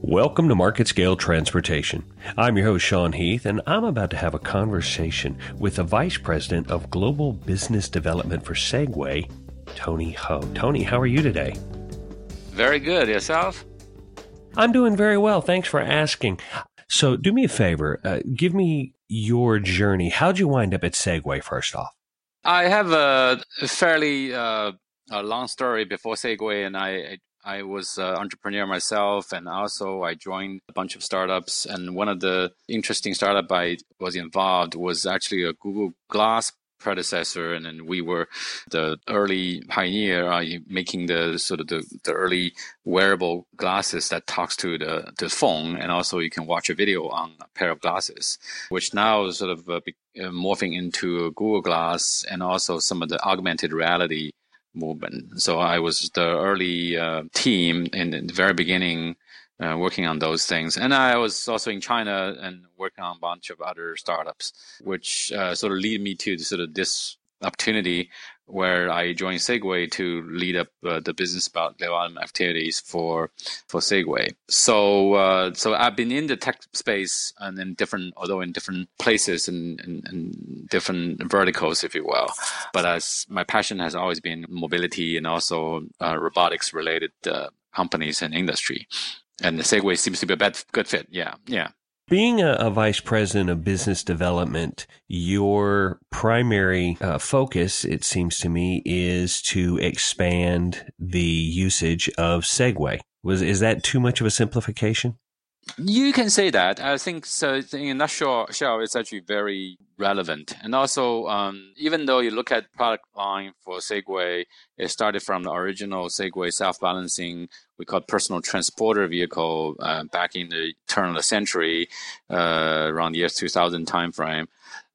Welcome to MarketScale Transportation. I'm your host, Sean Heath, and I'm about to have a conversation with the Vice President of Global Business Development for Segway, Tony Ho. Tony, how are you today? Very good. Yourself? I'm doing very well. Thanks for asking. So, do me a favor. Uh, give me your journey. How'd you wind up at Segway, first off? I have a fairly uh, a long story before Segway, and I I was an entrepreneur myself, and also I joined a bunch of startups. And one of the interesting startup I was involved was actually a Google Glass predecessor, and then we were the early pioneer uh, making the sort of the, the early wearable glasses that talks to the, the phone, and also you can watch a video on a pair of glasses, which now is sort of uh, morphing into Google Glass and also some of the augmented reality movement. So I was the early uh, team in the very beginning uh, working on those things. And I was also in China and working on a bunch of other startups, which uh, sort of lead me to sort of this opportunity where I joined Segway to lead up uh, the business about development activities for for Segway. So uh, so I've been in the tech space and in different, although in different places and, and, and different verticals, if you will. But as my passion has always been mobility and also uh, robotics related uh, companies and industry. And Segway seems to be a bad, good fit. Yeah, yeah. Being a, a, vice president of business development, your primary uh, focus, it seems to me, is to expand the usage of Segway. Was is that too much of a simplification? You can say that. I think so. In a nutshell, it's actually very relevant. And also, um, even though you look at product line for Segway, it started from the original Segway self-balancing, we call personal transporter vehicle uh, back in the turn of the century, uh, around the year 2000 timeframe.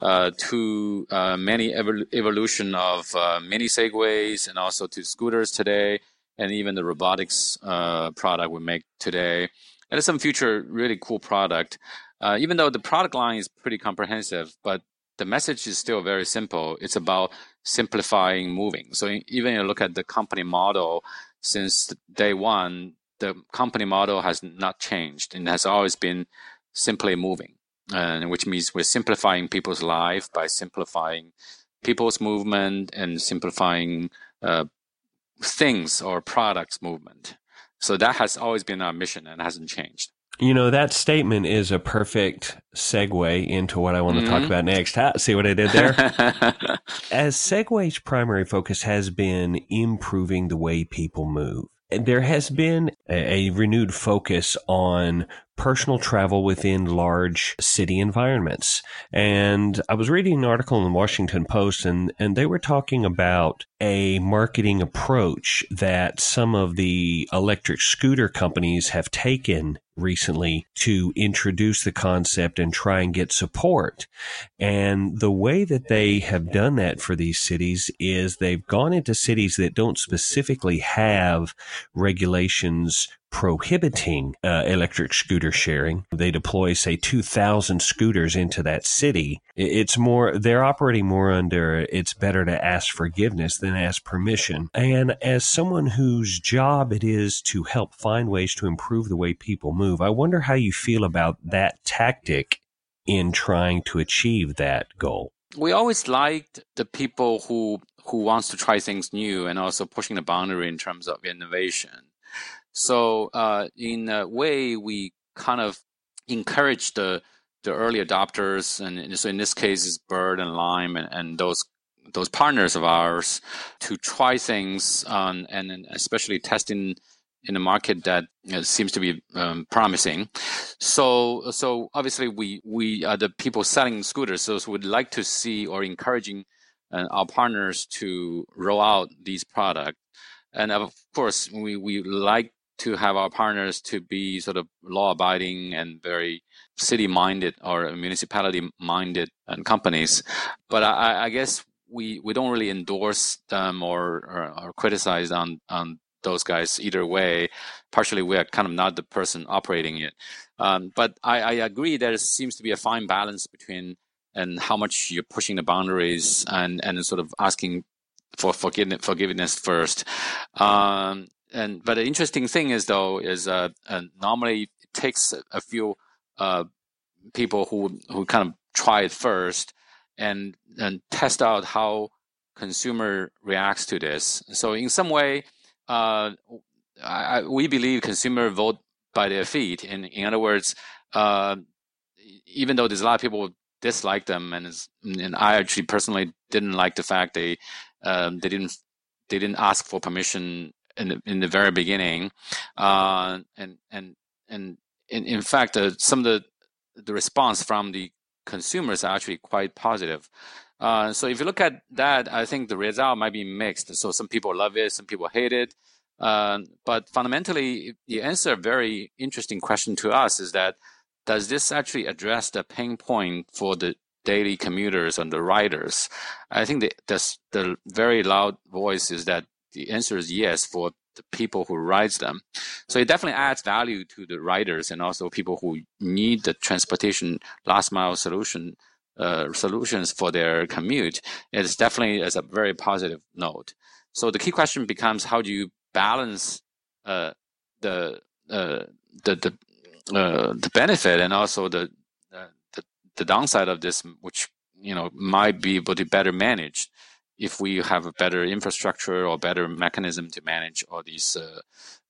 Uh, to uh, many evol- evolution of uh, mini segways and also to scooters today, and even the robotics uh, product we make today and it's some future really cool product. Uh, even though the product line is pretty comprehensive, but the message is still very simple. It's about simplifying moving. So even you look at the company model since day one, the company model has not changed and has always been simply moving, and which means we're simplifying people's life by simplifying people's movement and simplifying uh, things or products movement. So that has always been our mission and hasn't changed. You know, that statement is a perfect segue into what I want to mm-hmm. talk about next. see what I did there? As Segway's primary focus has been improving the way people move, there has been a, a renewed focus on personal travel within large city environments. And I was reading an article in the Washington Post and, and they were talking about a marketing approach that some of the electric scooter companies have taken recently to introduce the concept and try and get support. And the way that they have done that for these cities is they've gone into cities that don't specifically have regulations prohibiting uh, electric scooter sharing. They deploy, say, 2,000 scooters into that city. It's more, they're operating more under it's better to ask forgiveness than ask permission. And as someone whose job it is to help find ways to improve the way people move, I wonder how you feel about that tactic in trying to achieve that goal. We always liked the people who who wants to try things new and also pushing the boundary in terms of innovation. So uh, in a way, we kind of encourage the the early adopters, and so in this case, is Bird and Lime and, and those those partners of ours to try things on, and especially testing in a market that seems to be um, promising. So, so obviously we we are the people selling scooters, so we'd like to see or encouraging uh, our partners to roll out these products. And of course, we, we like to have our partners to be sort of law abiding and very city minded or municipality minded and companies. But I, I, guess we, we don't really endorse them or, or, or criticize on, on those guys either way. Partially, we are kind of not the person operating it. Um, but I, I, agree there seems to be a fine balance between and how much you're pushing the boundaries and, and sort of asking for forgiveness, forgiveness first. Um, and but the interesting thing is though is uh, uh, normally it takes a, few uh, people who who kind of try it first and and test out how consumer reacts to this. So in some way, uh, I, we believe consumer vote by their feet. In in other words, uh, even though there's a lot of people who dislike them, and and I actually personally didn't like the fact they um, they didn't they didn't ask for permission in the, in the very beginning, uh, and and and in, in fact, uh, some of the the response from the consumers are actually quite positive. Uh, so if you look at that, I think the result might be mixed. So some people love it, some people hate it. Uh, but fundamentally, the answer, a very interesting question to us, is that does this actually address the pain point for the daily commuters and the riders? I think the, the, the very loud voice is that the answer is yes for the people who rides them. So it definitely adds value to the riders and also people who need the transportation last mile solution uh, solutions for their commute. It's definitely as a very positive note. So the key question becomes how do you balance uh, the uh, the the uh, the benefit and also the, uh, the the downside of this, which you know might be able to better manage if we have a better infrastructure or better mechanism to manage all these uh,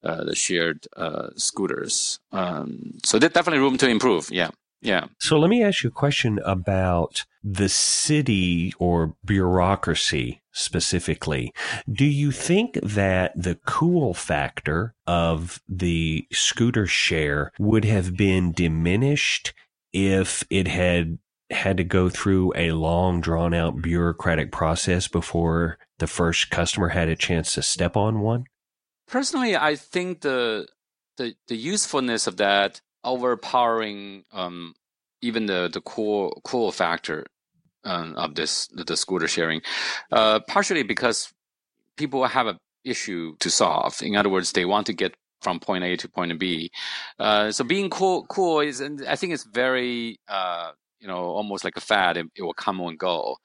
uh, the shared uh, scooters. Um, so there's definitely room to improve. Yeah. Yeah. So let me ask you a question about the city or bureaucracy specifically. Do you think that the cool factor of the scooter share would have been diminished if it had had to go through a long drawn out bureaucratic process before the first customer had a chance to step on one? Personally, I think the the, the usefulness of that overpowering um, even the the cool cool factor um, of this the, scooter sharing, uh, partially because people have an issue to solve. In other words, they want to get from point A to point B. Uh, so being cool, cool is, I think it's very, uh, you know, almost like a fad. It, it, will come and go.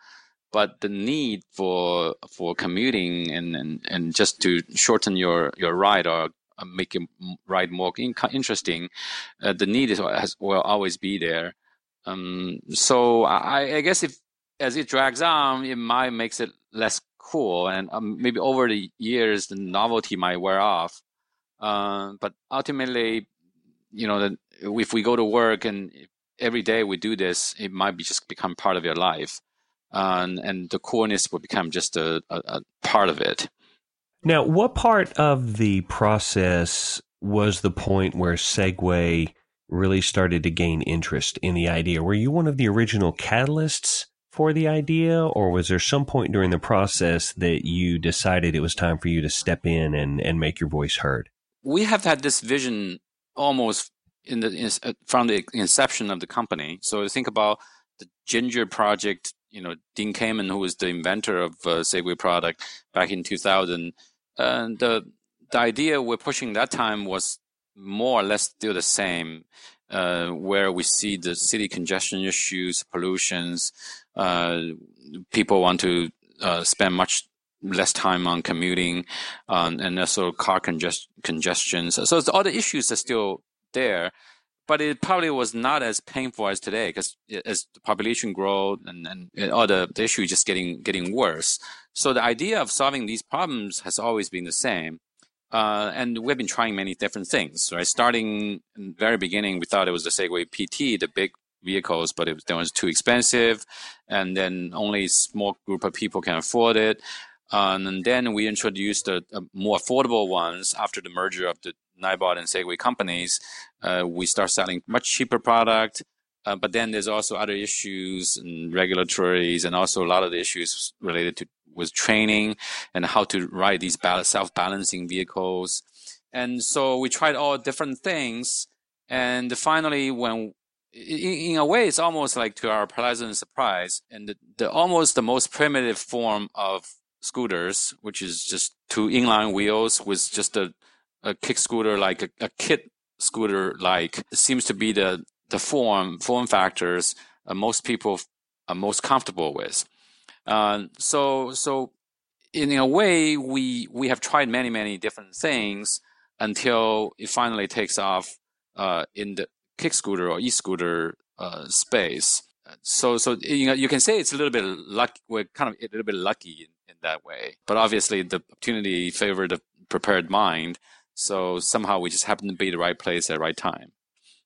But the need for for commuting and, and, and just to shorten your, your ride or uh, make your ride more in, interesting, uh, the need is, has, will always be there. Um, so I, I, guess if as it drags on, it might makes it less cool, and um, maybe over the years the novelty might wear off. Uh, but ultimately, you know, if we go to work and every day we do this, it might be just become part of your life. Um, and the coolness will become just a, a, a part of it. Now, what part of the process was the point where Segway really started to gain interest in the idea? Were you one of the original catalysts for the idea, or was there some point during the process that you decided it was time for you to step in and, and make your voice heard? We have had this vision almost in the in, from the inception of the company. So think about the Ginger project. You know, Dean Kamen, who was the inventor of uh, Segway product back in 2000, and the the idea we're pushing that time was more or less still the same. Uh, where we see the city congestion issues, pollutions, uh, people want to uh, spend much less time on commuting, um, and also car congest- congestion. So, so all the issues are still there, but it probably was not as painful as today because as the population grows and, and all the, the issue is just getting getting worse. So the idea of solving these problems has always been the same. Uh, and we've been trying many different things, right? Starting in the very beginning, we thought it was the Segway PT, the big vehicles, but it, was too expensive, and then only a small group of people can afford it. Um, and then we introduced a more affordable ones after the merger of the Ninebot and Segway companies. Uh, we start selling much cheaper product. Uh, but then there's also other issues and regulatories and also a lot of the issues related to with training and how to ride these self-balancing vehicles. And so we tried all different things. And finally, when in, in, a way, it's almost like to our pleasant surprise, and the, the, almost the most primitive form of scooters, which is just two inline wheels with just a, a kick scooter, like a, a kit scooter, like seems to be the the form form factors uh, most people are most comfortable with. Uh, so so in a way, we we have tried many many different things until it finally takes off uh, in the kick scooter or e-scooter uh, space. So, so you know, you can say it's a little bit lucky. We're kind of a little bit lucky in, in that way, but obviously the opportunity favored the prepared mind. So somehow we just happen to be the right place at the right time.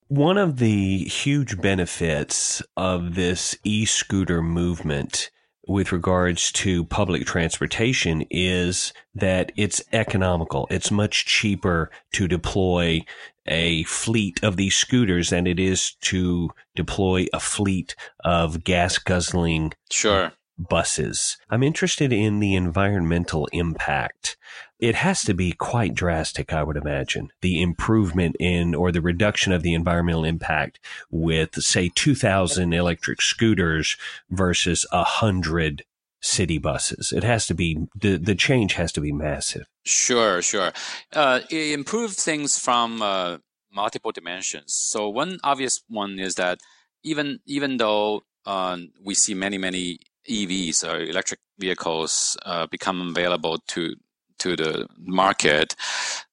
One of the huge benefits of this e-scooter movement with regards to public transportation is that it's economical. It's much cheaper to deploy a fleet of these scooters than it is to deploy a fleet of gas guzzling sure buses. I'm interested in the environmental impact. It has to be quite drastic, I would imagine. The improvement in or the reduction of the environmental impact with, say, 2,000 electric scooters versus 100 city buses. It has to be, the, the change has to be massive. Sure, sure. Uh, it improves things from uh, multiple dimensions. So one obvious one is that even even though uh, we see many many EVs or electric vehicles uh, become available to to the market.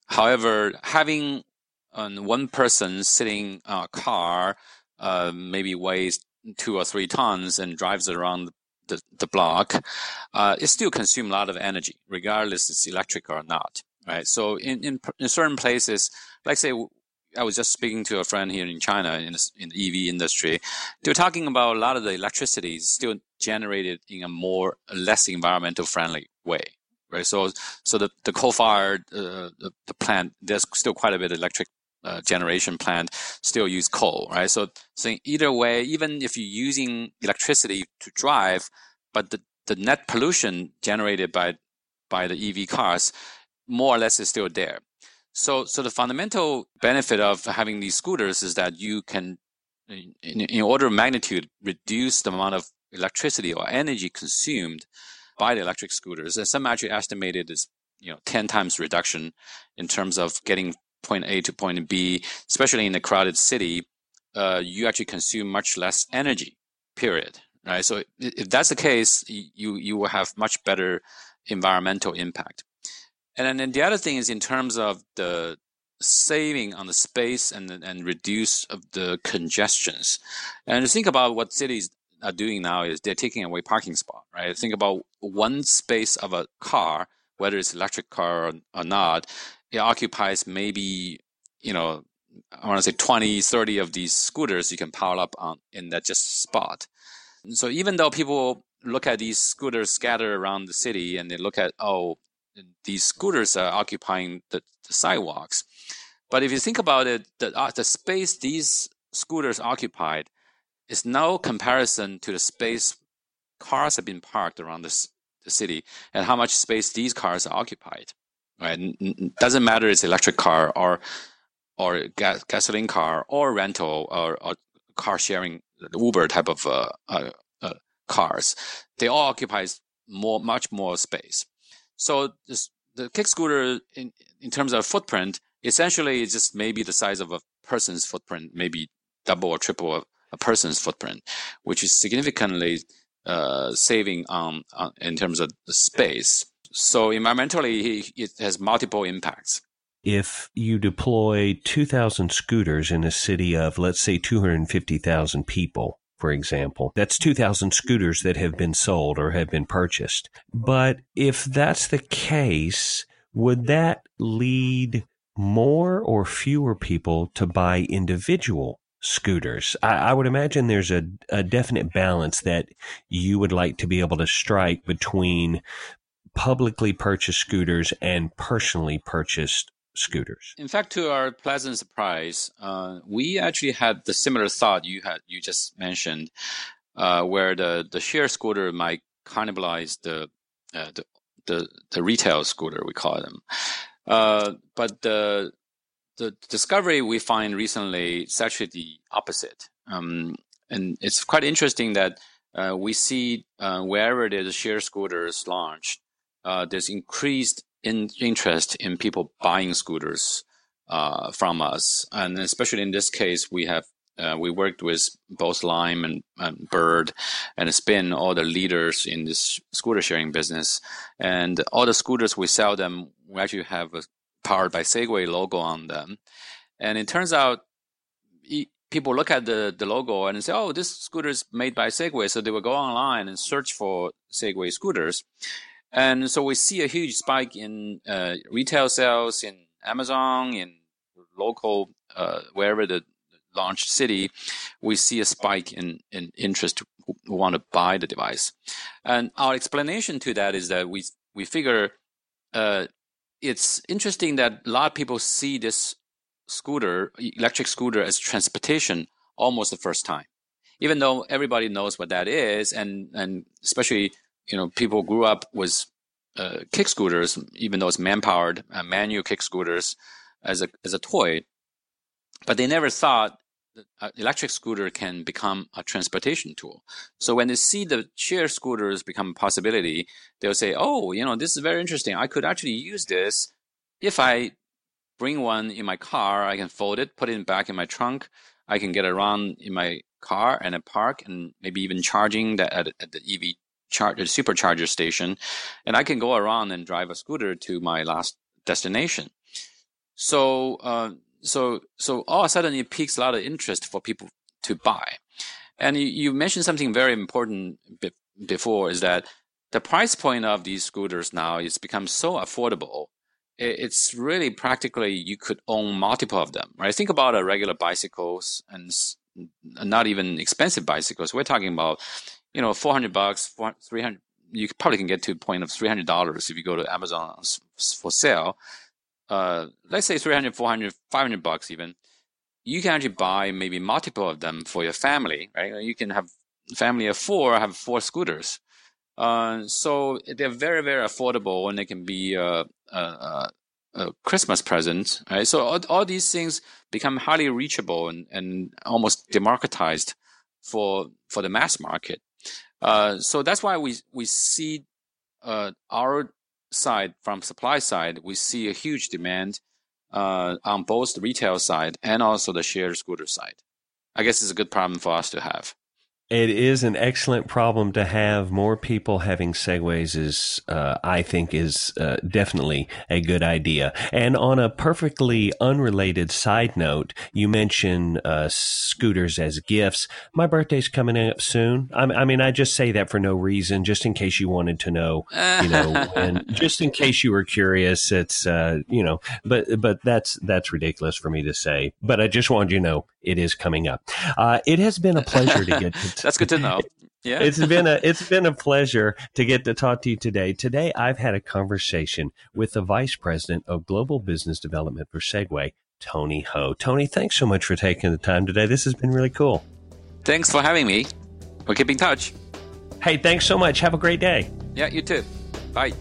However, having um, one person sitting in a car uh, maybe weighs two or three tons and drives around the, the block, uh, it still consumes a lot of energy, regardless it's electric or not. Right. So in, in, in certain places, like say I was just speaking to a friend here in China in, in the EV industry. They were talking about a lot of the electricity is still generated in a more less environmental friendly way, right? So, so the the coal fired uh, the, the plant there's still quite a bit of electric uh, generation plant still use coal, right? So, so either way, even if you're using electricity to drive, but the, the net pollution generated by by the EV cars more or less is still there. So, so the fundamental benefit of having these scooters is that you can, in, in order of magnitude, reduce the amount of electricity or energy consumed by the electric scooters. And some actually estimated is, you know, 10 times reduction in terms of getting point A to point B, especially in a crowded city. Uh, you actually consume much less energy, period. Right. So if that's the case, you, you will have much better environmental impact. And then the other thing is in terms of the saving on the space and and reduce of the congestions. And think about what cities are doing now is they're taking away parking spot, right? Think about one space of a car, whether it's electric car or, or not, it occupies maybe, you know, I want to say 20, 30 of these scooters you can pile up on in that just spot. And so even though people look at these scooters scattered around the city and they look at, oh, these scooters are occupying the, the sidewalks. But if you think about it, the, uh, the space these scooters occupied is no comparison to the space cars have been parked around this, the city and how much space these cars are occupied. Right? Doesn't matter it's electric car or or gas, gasoline car or rental or, or car sharing Uber type of uh, uh, uh, cars. They all occupy more much more space. So this, the kick scooter, in, in terms of footprint, essentially is just maybe the size of a person's footprint, maybe double or triple a, person's footprint, which is significantly uh, saving on, on, in terms of space. So environmentally, it has multiple impacts. If you deploy 2,000 scooters in a city of, let's say, 250,000 people, for example. That's 2,000 scooters that have been sold or have been purchased. But if that's the case, would that lead more or fewer people to buy individual scooters? I, I would imagine there's a, a definite balance that you would like to be able to strike between publicly purchased scooters and personally purchased scooters. In fact, to our pleasant surprise, uh, we actually had the similar thought you had you just mentioned, uh, where the the share scooter might cannibalize the, uh, the the the retail scooter we call them. Uh, but the the discovery we find recently is actually the opposite. Um, and it's quite interesting that uh, we see uh, wherever there's share scooters launched, there's increased in interest in people buying scooters uh, from us, and especially in this case, we have uh, we worked with both Lime and, and, Bird and Spin, all the leaders in this scooter sharing business, and all the scooters we sell them, we actually have a powered by Segway logo on them, and it turns out people look at the, the logo and say, oh, this scooter is made by Segway. So they will go online and search for Segway scooters. And so we see a huge spike in uh, retail sales in Amazon, in local, uh, wherever the launch city, we see a spike in, in interest who want to buy the device. And our explanation to that is that we, we figure uh, it's interesting that a lot of people see this scooter, electric scooter as transportation almost the first time. Even though everybody knows what that is, and, and especially, you know, people grew up with uh, kick scooters, even though it's man powered, uh, manual kick scooters as a, as a toy. But they never thought that electric scooter can become a transportation tool. So when they see the share scooters become a possibility, they'll say, oh, you know, this is very interesting. I could actually use this if I bring one in my car. I can fold it, put it back in my trunk. I can get around in my car and a park and maybe even charging that at, at the EV charger supercharger station. And I can go around and drive a scooter to my last destination. So, uh, so, so all of a sudden it piques a lot of interest for people to buy. And you, you mentioned something very important be- before is that the price point of these scooters now is become so affordable it's really practically you could own multiple of them, right? Think about a regular bicycles and not even expensive bicycles. We're talking about, you know, 400 bucks, 300, you probably can get to a point of $300 if you go to Amazon for sale. Uh, let's say 300, 400, 500 bucks even. You can actually buy maybe multiple of them for your family, right? You can have family of four, have four scooters. Uh, so they're very, very affordable and they can be a, a, a Christmas present, right? So all, all, these things become highly reachable and, and almost democratized for, for the mass market. Uh, so that's why we, we see, uh, our side from supply side, we see a huge demand, uh, on both the retail side and also the shared scooter side. I guess it's a good problem for us to have. It is an excellent problem to have. More people having segways is, uh, I think, is uh, definitely a good idea. And on a perfectly unrelated side note, you mentioned uh, scooters as gifts. My birthday's coming up soon. I, I, mean, I just say that for no reason, just in case you wanted to know, you know, and just in case you were curious. It's, uh, you know, but but that's that's ridiculous for me to say. But I just wanted you to know it is coming up. Uh, it has been a pleasure to get. To That's good to know. Yeah, it's been a it's been a pleasure to get to talk to you today. Today, I've had a conversation with the vice president of global business development for Segway, Tony Ho. Tony, thanks so much for taking the time today. This has been really cool. Thanks for having me. We'll keep in touch. Hey, thanks so much. Have a great day. Yeah, you too. Bye.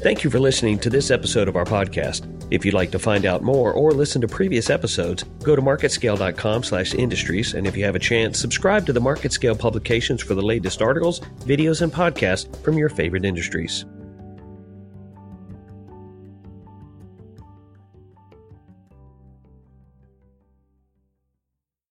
Thank you for listening to this episode of our podcast. If you'd like to find out more or listen to previous episodes, go to marketscale.com slash industries. And if you have a chance, subscribe to the MarketScale publications for the latest articles, videos, and podcasts from your favorite industries.